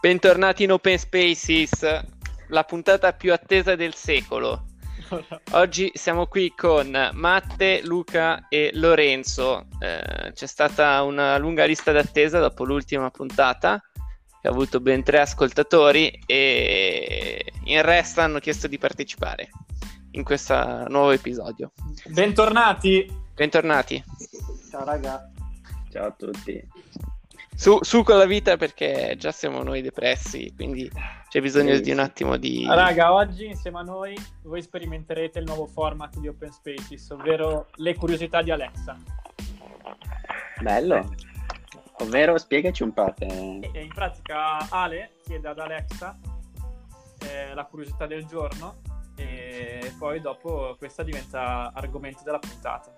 Bentornati in Open Spaces, la puntata più attesa del secolo. Oggi siamo qui con Matte, Luca e Lorenzo. Eh, c'è stata una lunga lista d'attesa dopo l'ultima puntata, che ha avuto ben tre ascoltatori e in resto hanno chiesto di partecipare in questo nuovo episodio. Bentornati! Bentornati. Ciao raga. Ciao a tutti. Su, su, con la vita perché già siamo noi depressi, quindi c'è bisogno sì, di un attimo di... Raga, oggi insieme a noi voi sperimenterete il nuovo format di Open Spaces, ovvero le curiosità di Alexa. Bello. Ovvero, spiegaci un po'. Che... E in pratica Ale chiede ad Alexa eh, la curiosità del giorno e poi dopo questa diventa argomento della puntata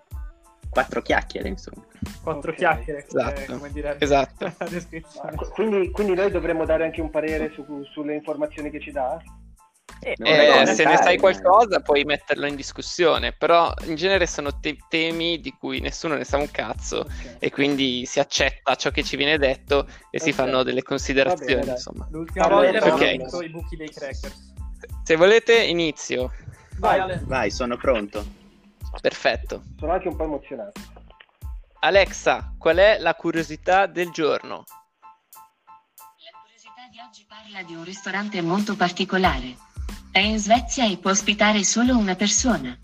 quattro chiacchiere, insomma. Quattro okay. chiacchiere, esatto. come dire esatto. quindi, quindi, noi dovremmo dare anche un parere su, sulle informazioni che ci dà? Eh, eh, se ne sai qualcosa puoi metterlo in discussione, però in genere sono te- temi di cui nessuno ne sa un cazzo okay. e quindi si accetta ciò che ci viene detto e okay. si fanno delle considerazioni. Bene, insomma. L'ultima volta abbiamo okay. i buchi dei crackers. Se volete inizio. Vai, Vai sono pronto. Perfetto. Sono anche un po' emozionato. Alexa, qual è la curiosità del giorno? La curiosità di oggi parla di un ristorante molto particolare. È in Svezia e può ospitare solo una persona.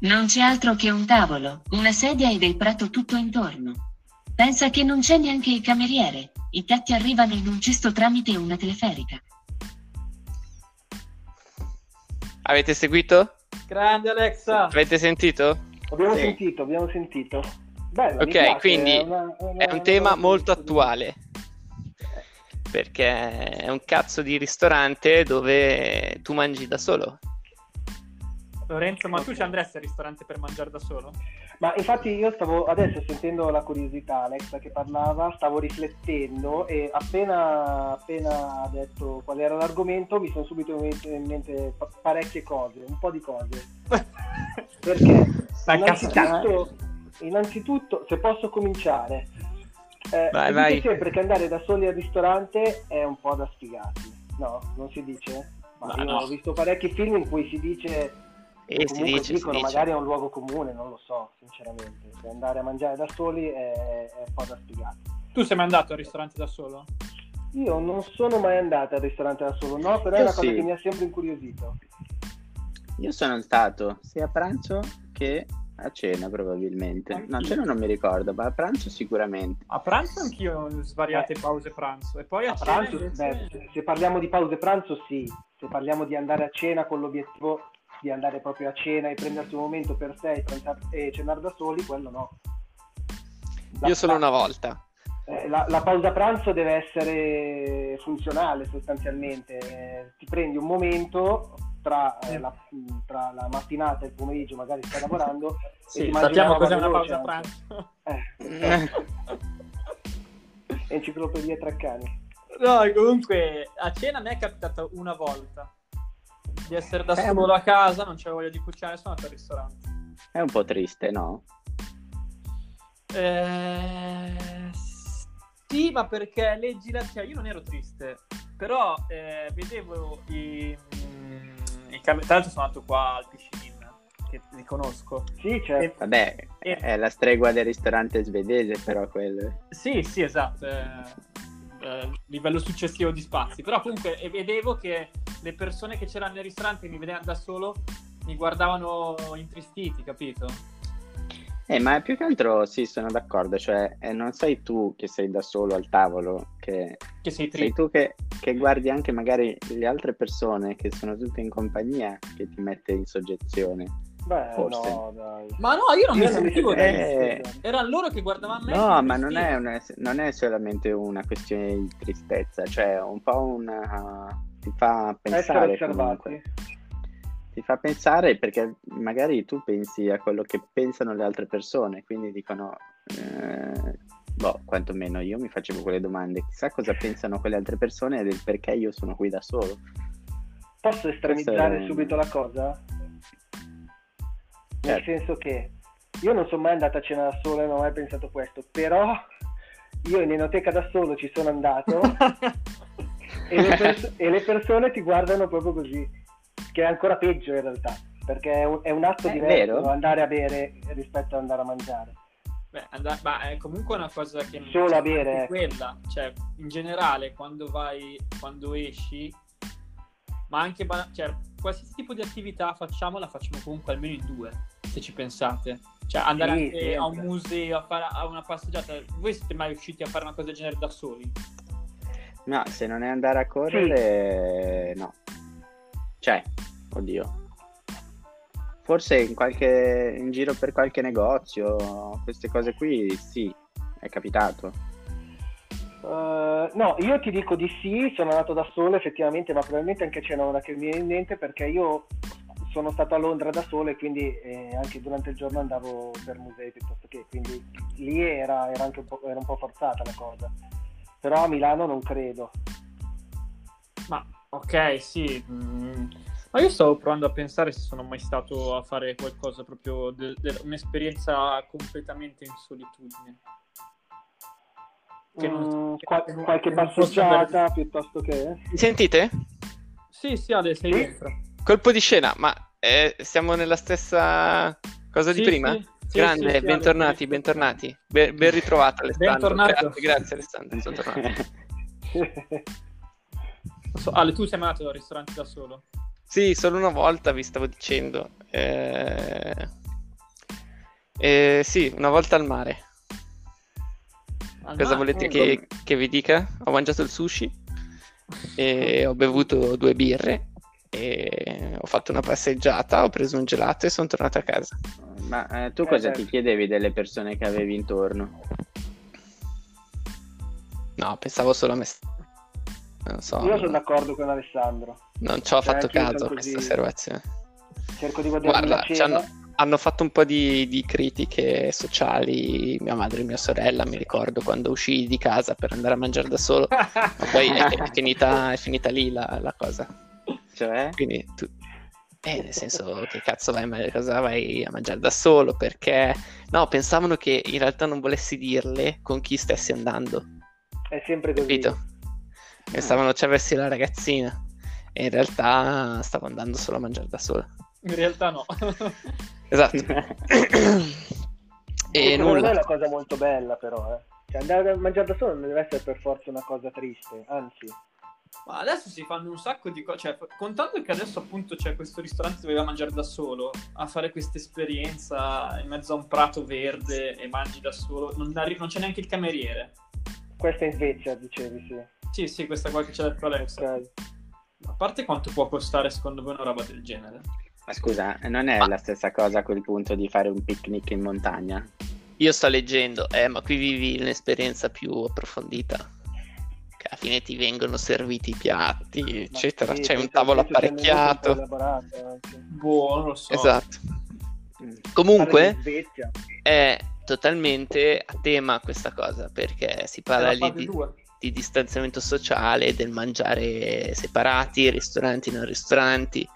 Non c'è altro che un tavolo, una sedia e del prato tutto intorno. Pensa che non c'è neanche il cameriere. I piatti arrivano in un cesto tramite una teleferica. Avete seguito? Grande Alexa. Avete sentito? Abbiamo sì. sentito, abbiamo sentito. Bello, ok, quindi è, una, una, è un tema molto attuale. Perché è un cazzo di ristorante dove tu mangi da solo. Lorenzo, ma tu ci andresti al ristorante per mangiare da solo? Ma infatti io stavo adesso sentendo la curiosità Alexa che parlava, stavo riflettendo e appena, appena ha detto qual era l'argomento mi sono subito venute in mente parecchie cose, un po' di cose. Perché innanzitutto, innanzitutto, se posso cominciare, eh, vai, si dice sempre che andare da soli al ristorante è un po' da sfigati, no? Non si dice? Ma, Ma io no. ho visto parecchi film in cui si dice e si dice, dicono, si magari è un luogo comune, non lo so, sinceramente. Se andare a mangiare da soli è, è un po' da spiegare. Tu sei mai andato al ristorante da solo? Io non sono mai andato al ristorante da solo, no, però Io è una sì. cosa che mi ha sempre incuriosito. Io sono stato sia a pranzo che a cena probabilmente. No, a cena non mi ricordo, ma a pranzo sicuramente. A pranzo anch'io svariate eh. pause pranzo. E poi a, a pranzo, invece... beh, se parliamo di pause pranzo sì, se parliamo di andare a cena con l'obiettivo di andare proprio a cena e prendersi un momento per sé e, e cenare da soli, quello no. La, Io solo una volta. Eh, la, la, pausa pranzo deve essere funzionale sostanzialmente. ti prendi un momento tra, eh, la, tra, la, mattinata e il pomeriggio, magari stai lavorando. sì, sappiamo cos'è una pausa pranzo. Eh, Enciclopedia Treccani. No, comunque a cena mi è capitato una volta di essere da solo a casa, non c'è voglia di cucinare, sono andato al ristorante. È un po' triste, no? Eh, sì, ma perché leggi la... Cioè, io non ero triste, però eh, vedevo i... Mm, i cam... Tra l'altro sono andato qua al Piscin, che li conosco. Sì, certo. E... Vabbè, e... è la stregua del ristorante svedese, però quello. Sì, sì, esatto. Eh eh, livello successivo di spazi. Però comunque vedevo che le persone che c'erano nel ristorante mi vedevano da solo mi guardavano intristiti, capito? Eh, ma più che altro sì, sono d'accordo, cioè eh, non sei tu che sei da solo al tavolo, che, che sei, sei, tu che, che, guardi anche magari le altre persone che sono tutte in compagnia che ti mette in soggezione. Beh, Forse. no, dai. Ma no, io non io mi non sentivo mi eh... Erano loro che guardavano me. No, ma non è, una, non è, solamente una questione di tristezza, cioè un po' una... ti fa pensare comunque. Ti fa pensare perché magari tu pensi a quello che pensano le altre persone, quindi dicono... Eh, boh, quantomeno io mi facevo quelle domande. Chissà cosa pensano quelle altre persone del perché io sono qui da solo. Posso estremizzare subito la cosa? Nel certo. senso che io non sono mai andato a cena da solo e non ho mai pensato questo, però io in enoteca da solo ci sono andato e, le pers- e le persone ti guardano proprio così, che è ancora peggio in realtà, perché è un, è un atto è diverso vero? andare a bere rispetto ad andare a mangiare. Beh, and- ma è comunque una cosa che non solo a bere quella, cioè in generale quando vai, quando esci, ma anche cioè, qualsiasi tipo di attività facciamo, la facciamo comunque almeno in due, se ci pensate. Cioè andare sì, anche a un museo, a fare a una passeggiata. Voi siete mai riusciti a fare una cosa del genere da soli? No, se non è andare a correre, sì. no. Cioè, oddio. Forse in, qualche, in giro per qualche negozio, queste cose qui, sì, è capitato. Uh, no, io ti dico di sì, sono andato da solo effettivamente, ma probabilmente anche c'è una che mi viene in mente perché io sono stato a Londra da solo e quindi eh, anche durante il giorno andavo per musei piuttosto che, quindi lì era, era anche un po', era un po' forzata la cosa però a Milano non credo. Ma ok, sì. Mm. Ma io stavo provando a pensare se sono mai stato a fare qualcosa proprio, de- de- un'esperienza completamente in solitudine. Che non, mm, qual- che qualche passeggiata piuttosto che... Mi sentite? Sì, sì, Ale, sei sì? dentro. Colpo di scena, ma eh, siamo nella stessa cosa sì, di prima? Sì. Sì, Grande, sì, bentornati, bentornati. Ben, ben ritrovato Alessandro. Grazie, grazie Alessandro, sono tornato. so, Ale, tu sei andato al ristorante da solo? Sì, solo una volta vi stavo dicendo. Eh... Eh, sì, una volta al mare. Al Cosa mare? volete che, che vi dica? Ho mangiato il sushi e ho bevuto due birre e ho fatto una passeggiata, ho preso un gelato e sono tornato a casa. Ma eh, tu cosa eh, ti chiedevi delle persone che avevi intorno? No, pensavo solo a me. Non so. Io sono d'accordo con Alessandro. Non ci ho cioè, fatto caso a questa osservazione. Cerco di guardare Guarda, hanno, hanno, fatto un po' di, di, critiche sociali, mia madre e mia sorella, mi ricordo quando uscii di casa per andare a mangiare da solo, ma poi è, è, finita, è finita lì la, la cosa. Cioè? Quindi tu, eh, nel senso, che cazzo vai, cosa vai a mangiare da solo? Perché no, pensavano che in realtà non volessi dirle con chi stessi andando. È sempre così. Capito? Pensavano ci avessi la ragazzina. E in realtà stavo andando solo a mangiare da sola. In realtà no. esatto. e nulla. è una cosa molto bella, però. Eh. Cioè, andare a mangiare da solo non deve essere per forza una cosa triste, anzi. Ma adesso si fanno un sacco di cose, cioè, contando che adesso appunto c'è questo ristorante dove vai a mangiare da solo, a fare questa esperienza in mezzo a un prato verde e mangi da solo, non, arri- non c'è neanche il cameriere. Questa in Svezia, dicevi, sì. Sì, sì, questa qua che c'è detto Alexa. Okay. A parte quanto può costare secondo voi una roba del genere? Ma scusa, non è ma... la stessa cosa a quel punto di fare un picnic in montagna? Io sto leggendo, eh, ma qui vivi un'esperienza più approfondita alla fine ti vengono serviti i piatti, eccetera. Sì, C'è un tavolo apparecchiato. Buono, lo so. Esatto. Mm. Comunque è totalmente a tema questa cosa perché si parla lì di, di, distanziamento sociale, del mangiare separati, ristoranti non ristoranti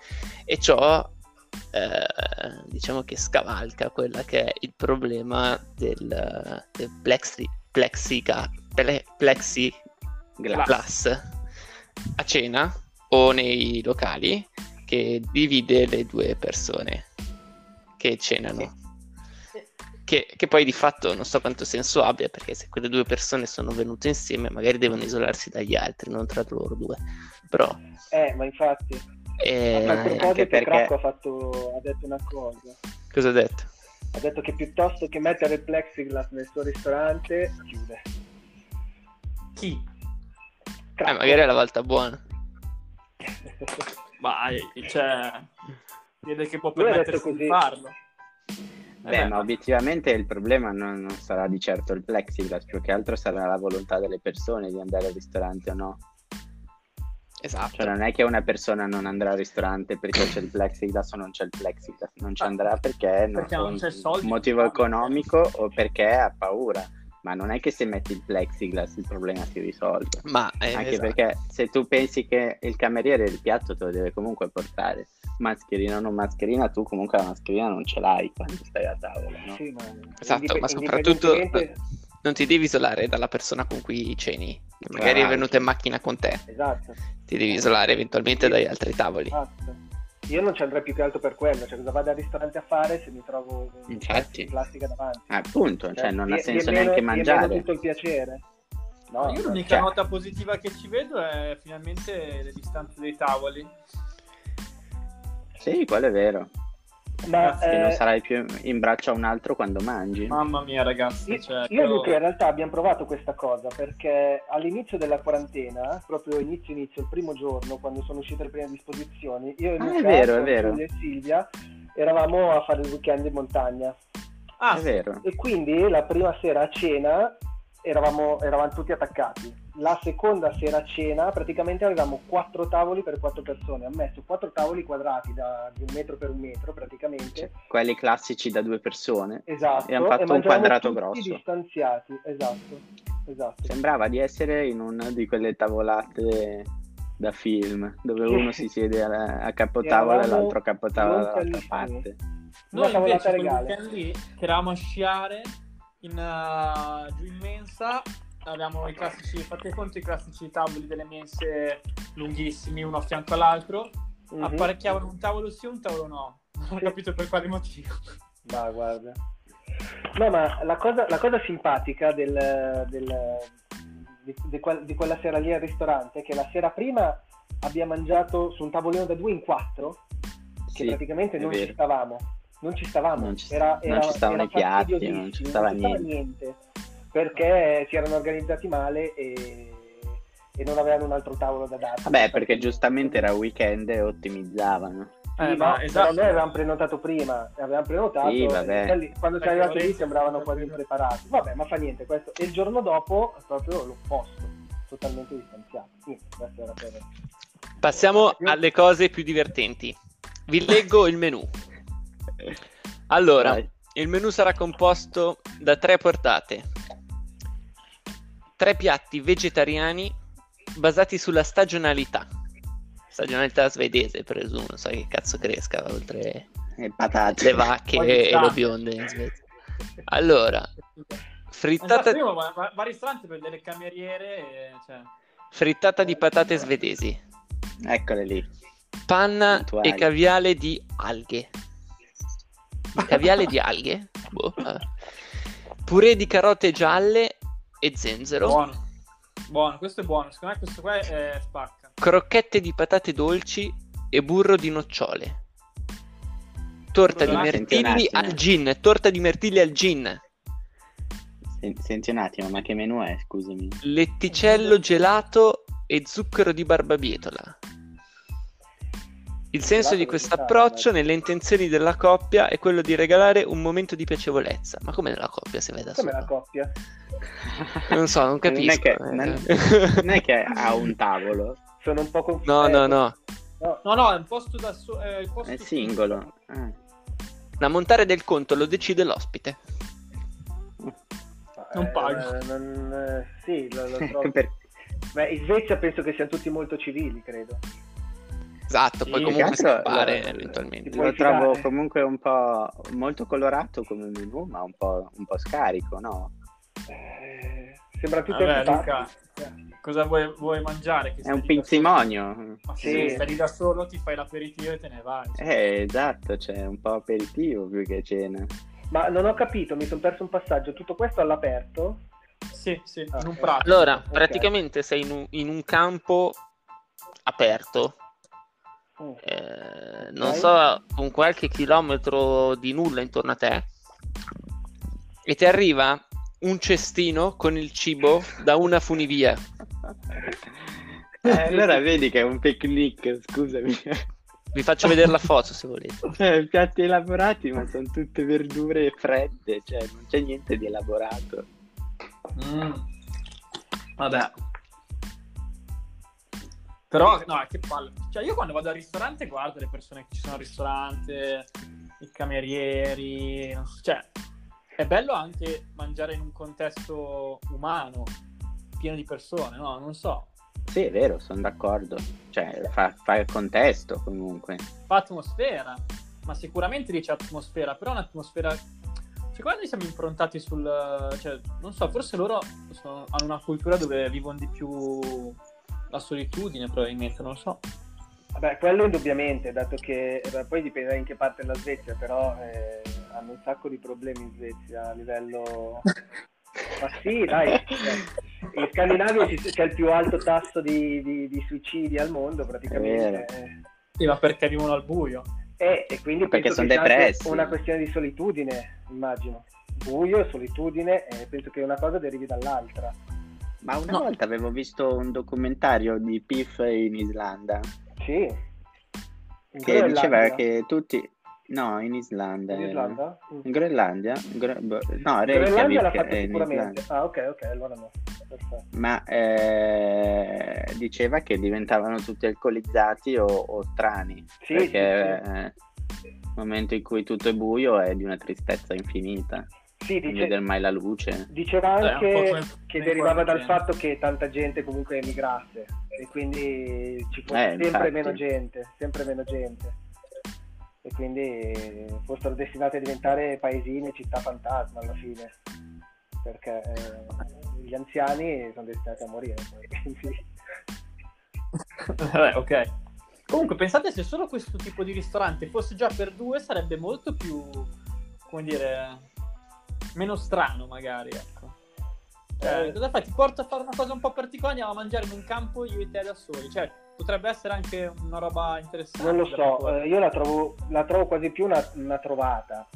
e ciò eh, diciamo che scavalca quella che è il problema del, del plexi, plexica, ple, plexi Glass. Glass a cena o nei locali che divide le due persone che cenano. Che, che, poi di fatto non so quanto senso abbia perché se quelle due persone sono venute insieme magari devono isolarsi dagli altri, non tra loro due. Però... Eh, ma infatti... Eh, a proposito, perché... Cracco ha, fatto, ha detto una cosa. Cosa ha detto? Ha detto che piuttosto che mettere il plexiglass nel suo ristorante, chiude. Chi? Eh, magari è la volta buona. Vai, cioè, vede che può permettersi di farlo. Beh, eh, ma obiettivamente il problema non, non, sarà di certo il plexiglass, più che altro sarà la volontà delle persone di andare al ristorante o no. Esatto. Cioè non è che una persona non andrà al ristorante perché c'è il plexiglass o non c'è il plexiglass, non ci andrà perché, perché non, non c'è soldi. Motivo economico o perché ha paura ma non è che se metti il plexiglass il problema si risolve. Ma, eh, Anche esatto. perché se tu pensi che il cameriere il piatto te lo deve comunque portare, mascherina o non mascherina, tu comunque la mascherina non ce l'hai quando stai a tavola. No? Sì, ma esatto, ma soprattutto non ti devi isolare dalla persona con cui ceni, magari è venuta in macchina con te. Esatto. Ti devi isolare eventualmente dagli altri tavoli. Esatto. Io non ci andrei più che altro per quello, cioè cosa vado al ristorante a fare se mi trovo Infatti. plastica davanti? Appunto, cioè, cioè non ha senso meno, neanche mangiare. tutto il piacere. No, io l'unica cioè... nota positiva che ci vedo è finalmente le distanze dei tavoli. Sì, quello è vero. Ma, che eh... non sarai più in braccio a un altro quando mangi. Mamma mia, ragazzi. Io, cioè, io e Luca in realtà abbiamo provato questa cosa perché all'inizio della quarantena, proprio inizio inizio, il primo giorno, quando sono uscite le prime disposizioni, io e ah, Luca, è vero, è vero. e Silvia eravamo a fare il weekend in montagna. Ah, è vero. E quindi la prima sera a cena eravamo, eravamo tutti attaccati. La seconda sera a cena praticamente avevamo quattro tavoli per quattro persone. Ha messo quattro tavoli quadrati da, di un metro per un metro praticamente. Cioè, quelli classici da due persone. Esatto. E hanno fatto e un quadrato tutti grosso. distanziati, esatto. esatto. Sembrava di essere in una di quelle tavolate da film dove uno si siede a, a capotavola e l'altro a capotavola dall'altra parte. Noi invece regale. lì che eravamo a sciare in, uh, giù in mensa abbiamo i classici, fate conto i classici tavoli delle mense lunghissimi, uno a fianco all'altro, mm-hmm. apparecchiavano un tavolo sì e un tavolo no. Non ho capito per quale motivo. Ma guarda. No, ma la cosa, la cosa simpatica del, del, di, di, quel, di, quella sera lì al ristorante è che la sera prima abbiamo mangiato su un tavolino da due in quattro, che sì, praticamente non ci stavamo non ci stavamo, non ci, era, non ci stavano i piatti, non ci stava, non niente. niente. Perché si erano organizzati male e, e, non avevano un altro tavolo da dare. Vabbè, perché giustamente era weekend e ottimizzavano. Sì, eh, ma esatto. noi avevamo prenotato prima, avevamo prenotato, sì, quelli, quando siamo arrivati lì sembravano quasi impreparati. Vabbè, ma fa niente questo. E il giorno dopo proprio l'opposto, totalmente distanziato. Sì, per... Passiamo alle cose più divertenti. Vi leggo il menù. Allora, Vai. il menù sarà composto da tre portate. Tre piatti vegetariani basati sulla stagionalità. Stagionalità svedese, presumo, non so che cazzo cresca oltre le patate, le vacche e le bionde in Svezia. Allora, frittata prima, va ristorante per delle cameriere e, cioè... frittata di patate svedesi. Eccole lì. Panna Puntuali. e caviale di alghe. Caviale di alghe? Boh, Purè di carote gialle e zenzero. Buono. Buono, questo è buono. Secondo me questo qua è spacca. Crocchette di patate dolci e burro di nocciole. Torta di mirtilli al gin. Torta di mirtilli al gin. Senti un attimo, ma che menù è? Scusami. Letticello gelato e zucchero di barbabietola. Il senso di questo approccio nelle intenzioni della coppia è quello di regalare un momento di piacevolezza. Ma come nella coppia se vai da Come la coppia? Non so, non capisco. Non è che, non è che ha un tavolo. Sono un po' confuso. No, no, no. No, no, no è un posto da so- è, è singolo. Ah. La montare del conto lo decide l'ospite. Non pago. Eh, non, eh, sì, lo, lo trovo. per... Beh, in Svezia penso che siano tutti molto civili, credo. Esatto, poi sì, comunque scappare lo, eventualmente. Lo trovo comunque un po' molto colorato come menù, ma un po', un po scarico, no? Eh, sembra tutto Vabbè, Luca, cosa vuoi, vuoi mangiare? È un pinzimonio. Ma sì, sì, stai da solo, ti fai l'aperitivo e te ne vai. Cioè. Eh, esatto, cioè un po' aperitivo più che cena. Ma non ho capito, mi sono perso un passaggio. Tutto questo all'aperto? Sì, sì, in un prato. Allora, okay. praticamente sei in un, in un campo aperto Mm. eh, non so, con qualche chilometro di nulla intorno a te e ti arriva un cestino con il cibo da una funivia. Eh, allora vedi che è un picnic, scusami. Vi faccio vedere la foto se volete. Cioè, piatti elaborati, ma sono tutte verdure fredde, cioè non c'è niente di elaborato. Mm. Vabbè. Però, no, che palle. Cioè, io quando vado al ristorante guardo le persone che ci sono al ristorante, i camerieri, cioè, è bello anche mangiare in un contesto umano, pieno di persone, no? Non so. Sì, è vero, sono d'accordo. Cioè, fa, fa il contesto comunque. Fa atmosfera, ma sicuramente dice atmosfera, però un'atmosfera secondo me siamo improntati sul... Cioè, non so, forse loro sono, hanno una cultura dove vivono di più la solitudine, probabilmente, non lo so. Vabbè, quello indubbiamente, dato che poi dipende in che parte della Svezia, però eh, hanno un sacco di problemi in Svezia a livello... Ma sì, dai, cioè, in Scandinavia c'è il più alto tasso di, di, di suicidi al mondo praticamente. Sì, ma perché vivono al buio. E, e quindi perché sono depressi. una questione di solitudine, immagino. Buio, solitudine, e penso che una cosa derivi dall'altra. Ma una no. volta avevo visto un documentario di Piff in Islanda. Sì. In che diceva che tutti, No, in Islanda. In Islanda? In Groenlandia? Gro... No, Groenlandia l'ha fatto sicuramente. Ah, ok, ok, allora no. Perfetto. Ma eh, diceva che diventavano tutti alcolizzati o, o strani. Sì, perché sì, sì. Eh, il momento in cui tutto è buio è di una tristezza infinita. Sì, dice... non vedere mai la luce. Diceva eh, anche eh, come... che derivava dal fatto che tanta gente comunque emigrasse e quindi ci fosse eh, sempre infatti. meno gente, sempre meno gente e quindi fossero destinati a diventare paesini e città fantasma alla fine perché eh, gli anziani sono destinati a morire quindi... Vabbè, ok comunque pensate se solo questo tipo di ristorante fosse già per due sarebbe molto più come dire meno strano magari ecco cioè, eh. cosa fai? Ti porto a fare una cosa un po' particolare, andiamo a mangiare in un campo io e te da soli. Cioè, potrebbe essere anche una roba interessante. Non lo so, eh, io la trovo, la trovo, quasi più una, una, trovata,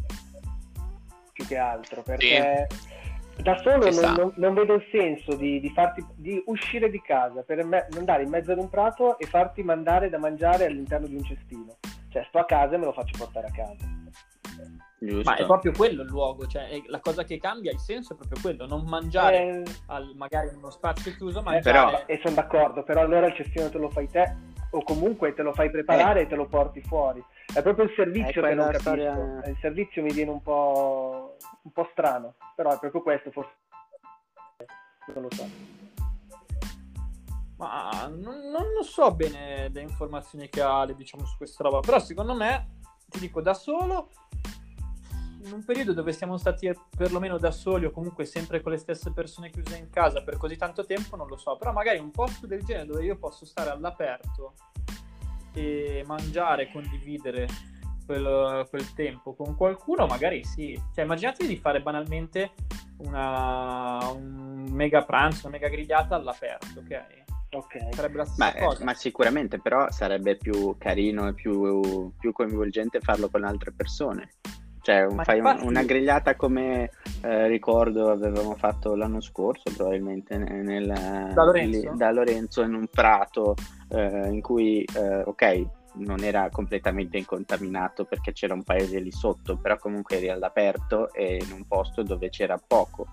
più che altro, perché sì. da solo non, non, non, vedo il senso di, di, farti, di uscire di casa per me, andare in mezzo ad un prato e farti mandare da mangiare all'interno di un cestino. Cioè, sto a casa e me lo faccio portare a casa. Giusto. Ma è proprio quello il luogo, cioè la cosa che cambia il senso è proprio quello, non mangiare eh, al, magari in uno spazio chiuso, mangiare... Però, e sono d'accordo, però allora il cestino te lo fai te o comunque te lo fai preparare eh. e te lo porti fuori. È proprio il servizio che non capisco. Storia... Il servizio mi viene un po', un po' strano, però è proprio questo forse non lo so. Ma non, non lo so bene le informazioni che ha, diciamo, su questa roba, però secondo me, ti dico, da solo in un periodo dove siamo stati perlomeno da soli o comunque sempre con le stesse persone chiuse in casa per così tanto tempo, non lo so, però magari un posto del genere dove io posso stare all'aperto e mangiare, condividere quel, quel tempo con qualcuno, magari sì. Cioè, immaginatevi di fare banalmente una, un mega pranzo, una mega grigliata all'aperto, ok? Ok. Sarebbe la stessa ma, cosa. Ma sicuramente però sarebbe più carino e più, più coinvolgente farlo con altre persone. Cioè, fai infatti... una grigliata come eh, ricordo avevamo fatto l'anno scorso, probabilmente nel, da, Lorenzo? Lì, da, Lorenzo? in un prato eh, in cui, eh, ok, non era completamente incontaminato perché c'era un paese lì sotto, però comunque eri all'aperto e in un posto dove c'era poco.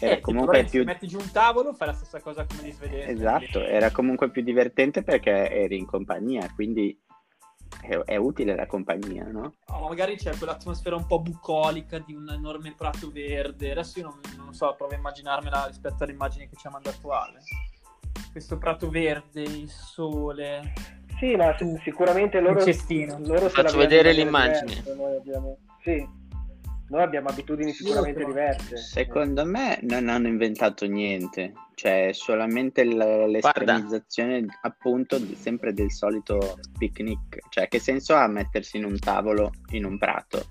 Era eh, comunque più... metti giù un tavolo, fai la stessa cosa come di svedere. Esatto, era comunque più divertente perché eri in compagnia, quindi è, è, utile la compagnia, no? Oh, magari c'è quell'atmosfera un po' bucolica di un enorme prato verde. Adesso io non, non so, provo a immaginarmela rispetto all'immagine che ci ha mandato Ale. Questo prato verde, il sole. Sì, ma tu, sicuramente loro, loro Faccio vedere l'immagine. Noi abbiamo... Sì, noi abbiamo abitudini sicuramente diverse. Secondo me non hanno inventato niente, cioè solamente l- l'estremizzazione Guarda. appunto sempre del solito picnic. Cioè che senso ha mettersi in un tavolo in un prato?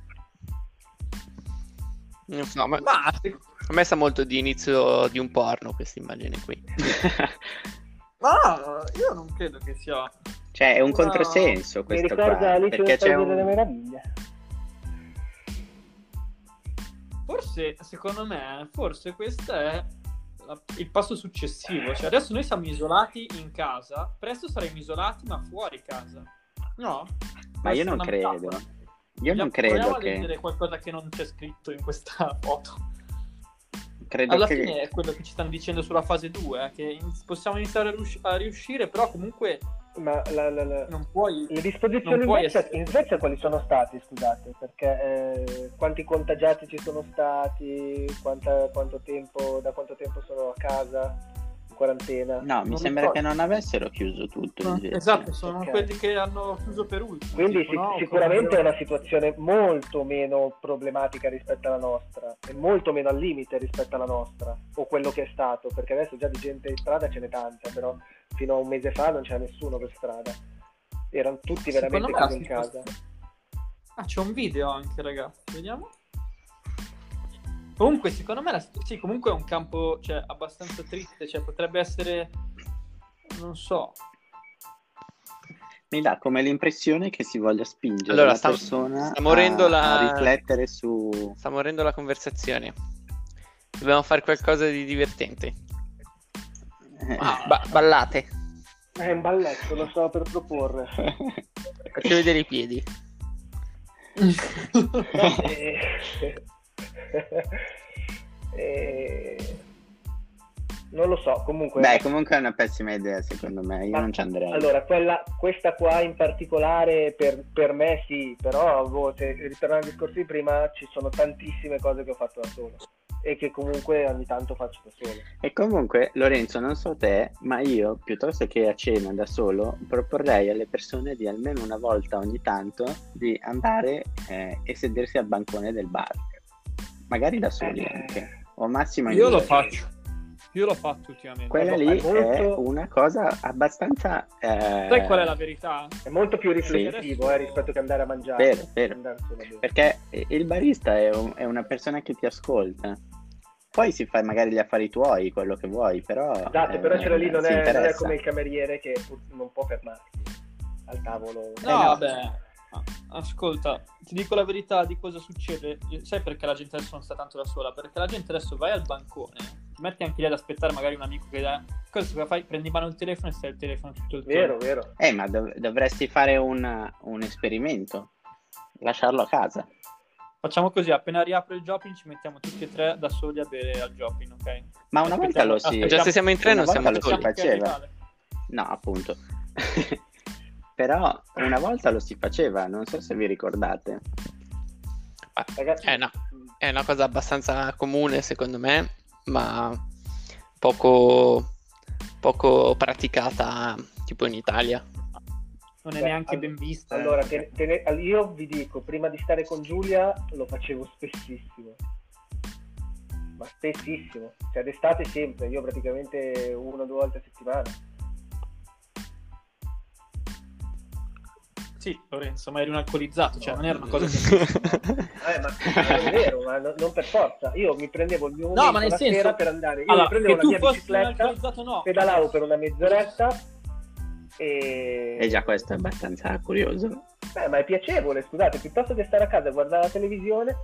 Non so, ma, ma a me sa molto di inizio di un porno questa immagine qui. ma io non credo che sia... Cioè è un no. controsenso questo Mi qua. Perché c'è un... delle meraviglie. Forse, secondo me, forse questo è la, il passo successivo. Cioè, adesso noi siamo isolati in casa, presto saremo isolati ma fuori casa. No? Ma io non credo. Metafora. Io non credo Proviamo che... a leggere qualcosa che non c'è scritto in questa foto. Credo Alla che... fine è quello che ci stanno dicendo sulla fase 2, eh, che possiamo iniziare a, rius- a riuscire, però comunque ma la, la, la, non puoi, le disposizioni in Svezia, essere... in Svezia, quali sono state, scusate? Perché eh, quanti contagiati ci sono stati? Quanta, quanto tempo, da quanto tempo sono a casa? Quarantena. No, mi sembra che non avessero chiuso tutto. No, esatto, sono okay. quelli che hanno chiuso per ultimo. Quindi tipo, sic- no? sicuramente è una situazione molto meno problematica rispetto alla nostra, e molto meno al limite rispetto alla nostra, o quello che è stato, perché adesso già di gente in strada ce n'è tanta, però fino a un mese fa non c'era nessuno per strada. Erano tutti veramente chiusi in casa. Ah, c'è un video anche, ragazzi, vediamo. Comunque, secondo me, la... sì, comunque è un campo cioè, abbastanza triste, cioè, potrebbe essere, non so. Mi dà come l'impressione che si voglia spingere allora, la sta, persona sta morendo a, la... a riflettere su... Sta morendo la conversazione. Dobbiamo fare qualcosa di divertente. Eh. Ah, ba- ballate. È un balletto, lo stavo per proporre. Faccio vedere i piedi. e... Non lo so, comunque... Beh, comunque è una pessima idea secondo me, io Ma, non ci andrei. Allora, quella, questa qua in particolare per, per me sì, però boh, se, ritornando al discorso di prima ci sono tantissime cose che ho fatto da solo e che comunque ogni tanto faccio da solo. E comunque, Lorenzo, non so te, ma io piuttosto che a cena da solo proporrei alle persone di almeno una volta ogni tanto di andare eh, e sedersi al bancone del bar magari da soli eh, anche, o massimo Io lo faccio. Io l'ho fatto ultimamente. Quella lì è, molto... una cosa abbastanza. Eh... Sai qual è la verità? È molto più riflessivo sì. eh, rispetto che andare a mangiare. Vero, vero. Perché il barista è, un, è, una persona che ti ascolta. Poi si fa magari gli affari tuoi, quello che vuoi, però. Esatto, eh, però c'era lì non è, non è, come il cameriere che non può fermarsi al tavolo. No, eh, no. vabbè ascolta, ti dico la verità di cosa succede. Sai perché la gente adesso non sta tanto da sola? Perché la gente adesso vai al bancone, ti metti anche lì ad aspettare magari un amico che dà... Cosa fai? Prendi in mano il telefono e stai al telefono tutto il tempo. Vero, vero. Eh, ma dov- dovresti fare un, un esperimento. Lasciarlo a casa. Facciamo così, appena riapre il Jopin ci mettiamo tutti e tre da soli a bere al Jopin, ok? Ma una volta lo si... Già se siamo in treno siamo lo si faceva. No, appunto. Però una volta lo si faceva, non so se vi ricordate. È una, è una cosa abbastanza comune secondo me, ma poco, poco praticata tipo in Italia. Non è Beh, neanche all- ben vista. Eh. Allora, te, te io vi dico, prima di stare con Giulia lo facevo spessissimo. Ma spessissimo. Cioè, d'estate sempre, io praticamente una o due volte a settimana Sì, Lorenzo, ma eri un alcolizzato, cioè no, non era una cosa che... eh, ma è vero, ma no, non per forza. Io mi prendevo il mio no, ma nel senso... per andare. Io allora, mi prendevo la mia bicicletta, no. pedalavo per una mezz'oretta e... E già questo è abbastanza curioso. Beh, ma è piacevole, scusate, piuttosto che stare a casa e guardare la televisione,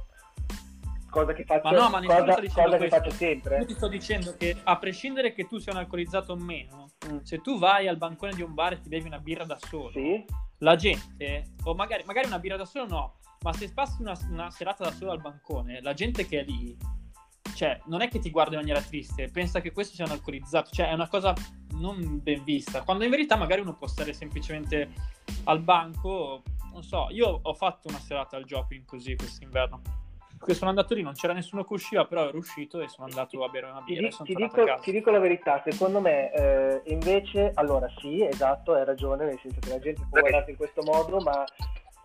cosa che faccio, ma no, ma cosa, cosa che faccio sempre. Io ti sto dicendo che a prescindere che tu sia un alcolizzato o meno, mm. se tu vai al bancone di un bar e ti bevi una birra da solo, sì la gente, o magari, magari una birra da solo no, ma se passi una, una, serata da solo al bancone, la gente che è lì, cioè, non è che ti guarda in maniera triste, pensa che questo sia un alcolizzato, cioè è una cosa non ben vista, quando in verità magari uno può stare semplicemente al banco, non so, io ho fatto una serata al shopping così quest'inverno che sono andato lì, non c'era nessuno che usciva, però ero uscito e sono andato a bere una birra. Ti, ti, dico, ti dico, la verità, secondo me eh, invece, allora sì, esatto, hai ragione, nel senso che la gente può guardarti in questo modo, ma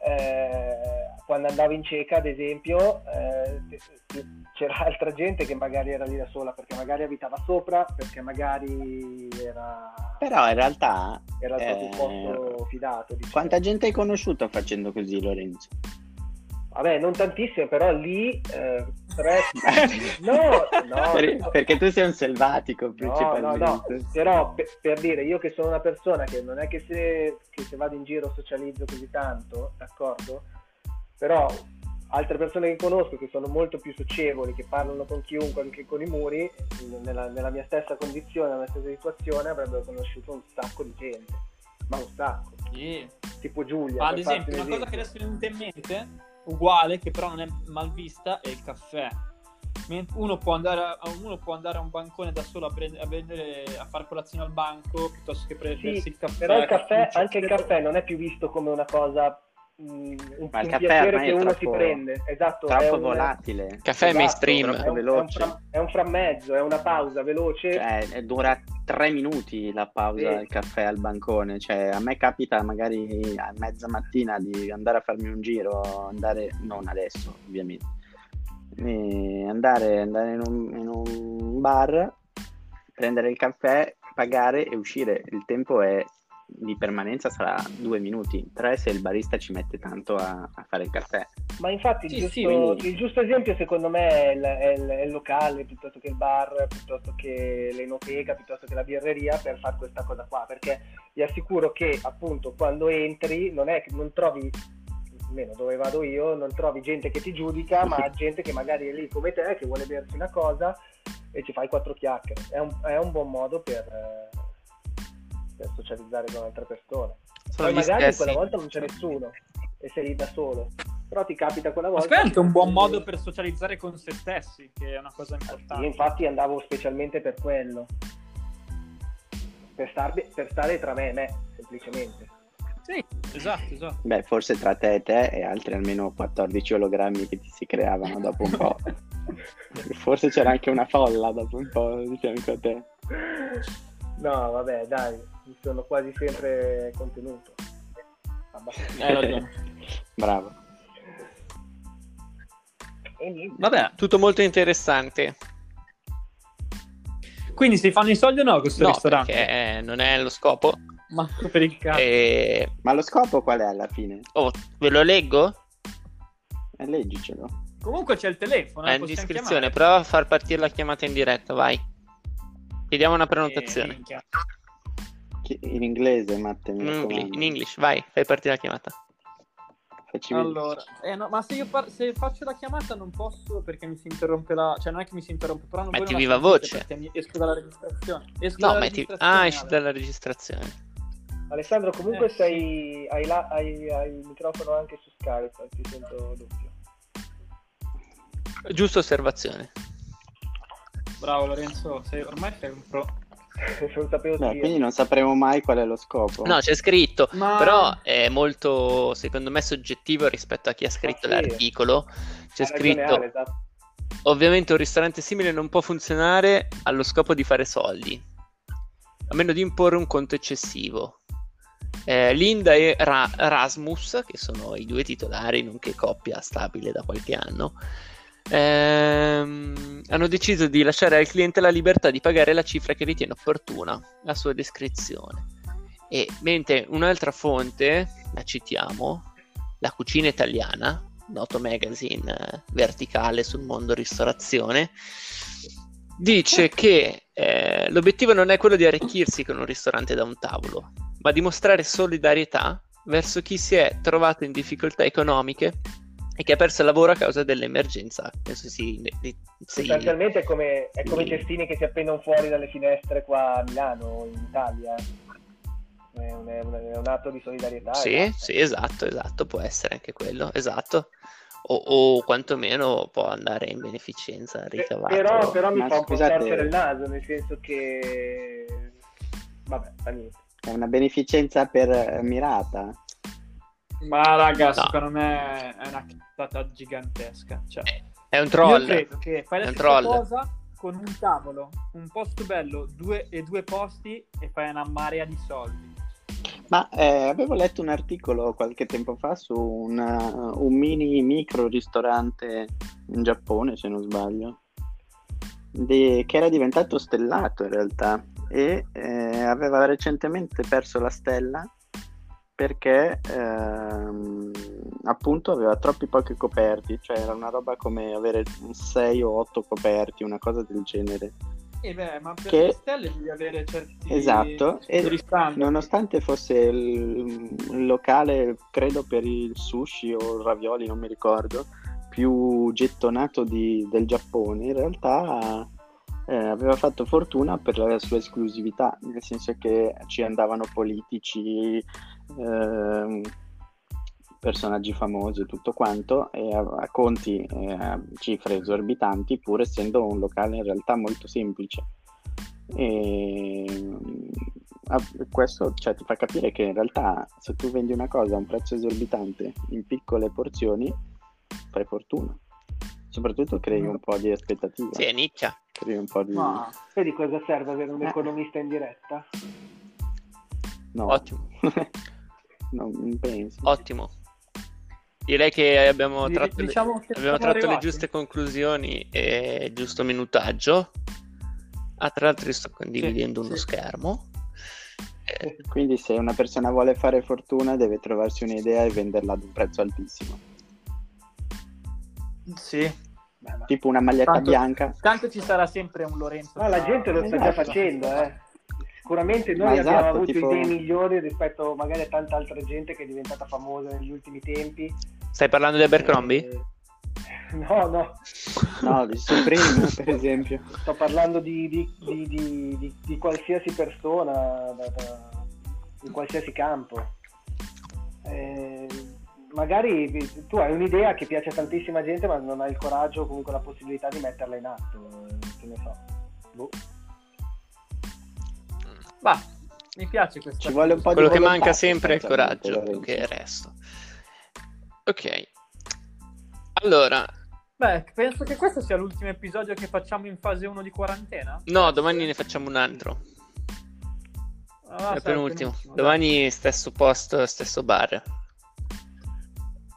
eh, quando andavo in cieca, ad esempio, eh, c'era altra gente che magari era lì da sola perché magari abitava sopra, perché magari era... Però in realtà... Era il proprio posto fidato. Diciamo. Quanta gente hai conosciuto facendo così, Lorenzo? Vabbè, non tantissime, però lì eh, tre... no, no, per, perché tu sei un selvatico principalmente. No, no, no. Però per, per, dire, io che sono una persona che non è che se, che se vado in giro socializzo così tanto, d'accordo? Però altre persone che conosco che sono molto più socievoli, che parlano con chiunque, anche con i muri, nella, nella mia stessa condizione, nella stessa situazione, avrebbero conosciuto un sacco di gente. Ma un sacco. Yeah. Tipo Giulia. Ad esempio, una cosa che adesso mi è venuta in mente uguale che però non è mal vista è il caffè. Uno può, andare a, uno può andare a un bancone da solo a, prendere, a, prendere, a fare colazione al banco piuttosto che prendersi sì, il caffè. Però il caffè, anche il caffè non è più visto come una cosa un, un piacere che uno si prende. Esatto, troppo un, volatile. Caffè esatto, mainstream. È un, è, un fra, è un, frammezzo, è una pausa veloce. Cioè, dura tre minuti la pausa del caffè al bancone. Cioè, a me capita magari a mezza mattina di andare a farmi un giro, andare, non adesso ovviamente, andare, andare in, un, in un bar, prendere il caffè, pagare e uscire. Il tempo è di permanenza sarà due minuti, tre se il barista ci mette tanto a, a fare il caffè. Ma infatti sì, il, giusto, sì, il, giusto, esempio secondo me è il, è, il, è il, locale piuttosto che il bar, piuttosto che l'enoteca, piuttosto che la birreria per fare questa cosa qua, perché vi assicuro che appunto quando entri non è che non trovi almeno dove vado io, non trovi gente che ti giudica, ma gente che magari è lì come te, che vuole bersi una cosa e ci fai quattro chiacchiere. È un, è un buon modo per, per socializzare con altre persone. Sono Poi magari stessi. quella volta non c'è nessuno e sei lì da solo. Però ti capita quella volta. Ma è anche un buon modo per socializzare con se stessi, che è una cosa importante. Io infatti andavo specialmente per quello. Per, star, per stare tra me e me, semplicemente. Sì, esatto, esatto. Beh, forse tra te e te e altri almeno 14 ologrammi che ti si creavano dopo un po'. forse c'era anche una folla dopo un po' di fianco a te. No, vabbè, dai, mi sono quasi sempre contenuto. Eh, Bravo. Vabbè, tutto molto interessante. Quindi si fanno i soldi o no questo no, ristorante? Perché non è lo scopo. Ma per il caso. E... Ma lo scopo qual è alla fine? Oh, ve lo leggo? Eh, leggicelo. Comunque c'è il telefono. È in descrizione, chiamare. prova a far partire la chiamata in diretta, vai. Chiediamo una prenotazione. Eh, in inglese, Matte. In, English, in English, vai, fai partire la chiamata. Facci allora, eh, no, ma se io par- se faccio la chiamata non posso perché mi si interrompe la... Cioè non è che mi si interrompe, però non Metti viva voce. Mi... Esco dalla registrazione. Esco no, dalla metti... registrazione, ah, esci dalla registrazione. Alessandro, comunque eh, sei... Sì. Hai, la... hai, hai, il microfono anche su Skype, ti sento doppio. Giusta osservazione. Bravo Lorenzo, sei, ormai sei un pro. non sapevo Beh, quindi non sapremo mai qual è lo scopo. No, c'è scritto, Ma... però è molto, secondo me, soggettivo rispetto a chi ha scritto sì. l'articolo. C'è scritto, esatto. ovviamente un ristorante simile non può funzionare allo scopo di fare soldi, a meno di imporre un conto eccessivo. Eh, Linda e Ra- Rasmus, che sono i due titolari, nonché coppia stabile da qualche anno, ehm, hanno deciso di lasciare al cliente la libertà di pagare la cifra che ritiene opportuna, la sua descrizione. E mentre un'altra fonte, la citiamo, la cucina italiana, noto magazine eh, verticale sul mondo ristorazione, dice che eh, l'obiettivo non è quello di arricchirsi con un ristorante da un tavolo, ma di mostrare solidarietà verso chi si è trovato in difficoltà economiche e che ha perso il lavoro a causa dell'emergenza. Penso si, Sostanzialmente è come, è come i cestini che si appendono fuori dalle finestre qua a Milano, in Italia. È un, è un, è un atto di solidarietà. Sì, esatto. sì, esatto, esatto, può essere anche quello, esatto. O, o quantomeno può andare in beneficenza ricavato. Però, però mi fa un po' torcere il naso, nel senso che... Vabbè, fa niente. È una beneficenza per mirata. Ma raga, no. secondo me è una cazzata gigantesca. Cioè, è un troll. Io credo che fai la stessa cosa con un tavolo, un posto bello due, e due posti e fai una marea di soldi. Ma eh, avevo letto un articolo qualche tempo fa su una, un mini micro ristorante in Giappone, se non sbaglio, di, che era diventato stellato in realtà e eh, aveva recentemente perso la stella perché ehm, appunto aveva troppi pochi coperti, cioè era una roba come avere 6 o 8 coperti, una cosa del genere. E eh beh, ma per che... le stelle devi avere certi Esatto, e nonostante fosse il, il locale, credo per il sushi o il ravioli, non mi ricordo, più gettonato di, del Giappone, in realtà eh, aveva fatto fortuna per la sua esclusività, nel senso che ci andavano politici, eh, personaggi famosi e tutto quanto, e a, a conti e a cifre esorbitanti, pur essendo un locale in realtà molto semplice. E, ah, questo cioè, ti fa capire che in realtà se tu vendi una cosa a un prezzo esorbitante in piccole porzioni, fai fortuna. Soprattutto crei un po' di aspettativa. Sì, è nicchia. Crei un po' di... Ma vedi cosa serve avere un eh. economista in diretta? No. Ottimo. non penso. Ottimo. Direi che abbiamo tratto, diciamo le, abbiamo tratto le, giuste conclusioni e giusto minutaggio. Ah, tra l'altro sto condividendo sì, uno sì. schermo. Quindi se una persona vuole fare fortuna deve trovarsi un'idea e venderla ad un prezzo altissimo. Sì. Tipo una maglietta tanto, bianca. Tanto ci sarà sempre un Lorenzo. No, la gente lo sta già esatto. facendo, eh. Sicuramente noi esatto, abbiamo avuto tipo... idee migliori rispetto magari a tanta altra gente che è diventata famosa negli ultimi tempi. Stai parlando di Abercrombie? Eh, no, no. No, di Supreme, per esempio. Sto parlando di, di, di, di qualsiasi persona, da, da, in qualsiasi campo. Eh, magari tu hai un'idea che piace a tantissima gente, ma non hai il coraggio o comunque la possibilità di metterla in atto. Eh, che ne so. Boh. Bah, mi piace questo. Ci vuole un po' Quello di che manca sempre è il coraggio, più che il resto. Ok. Allora. Beh, penso che questo sia l'ultimo episodio che facciamo in fase 1 di quarantena. No, domani ne facciamo un altro. Ah, è penultimo. penultimo. Domani stesso posto, stesso bar.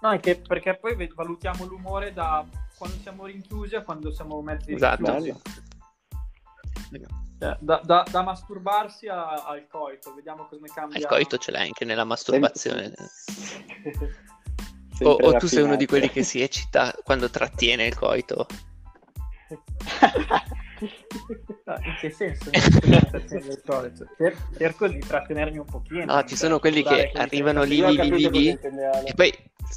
No, è che perché poi valutiamo l'umore da quando siamo rinchiusi a quando siamo messi esatto. rinchiusi. Cioè, da, da, da, masturbarsi a, al coito, vediamo come cambia. Il coito ce l'hai anche nella masturbazione. o, o tu sei uno di quelli che si eccita quando trattiene il coito? in che senso? Cerco di trattenermi un pochino. No, ci sono quelli che arrivano lì, lì, lì, lì e poi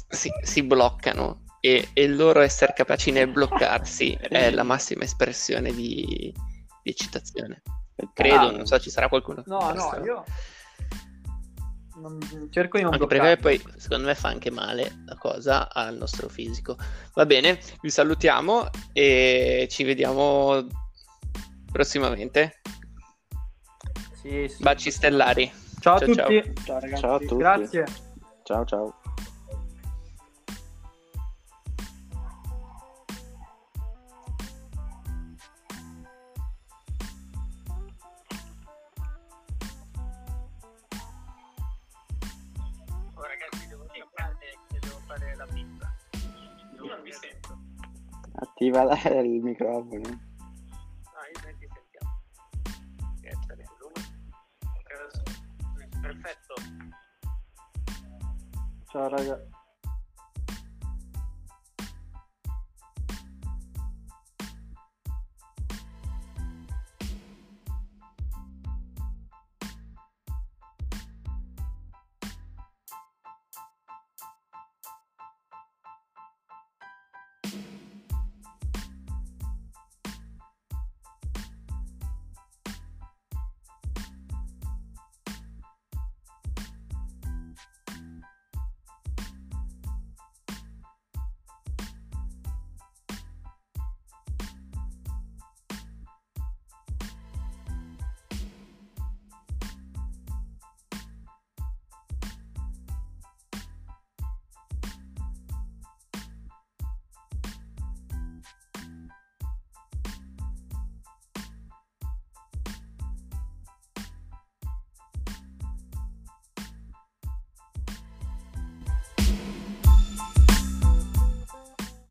si, si bloccano e, e, il loro essere capaci nel bloccarsi è la massima espressione di, di eccitazione. Credo, ah, non so, ci sarà qualcuno. No, no, io non, cerco di non anche perché poi secondo me fa anche male la cosa al nostro fisico. Va bene, vi salutiamo e ci vediamo prossimamente. Sì, sì. Baci stellari. Ciao, ciao a tutti. Ciao, ciao ragazzi. Ciao a tutti. Grazie. Ciao ciao. Attiva la, il microfono. Ah, io non ti sentiamo. Perfetto. Ciao raga.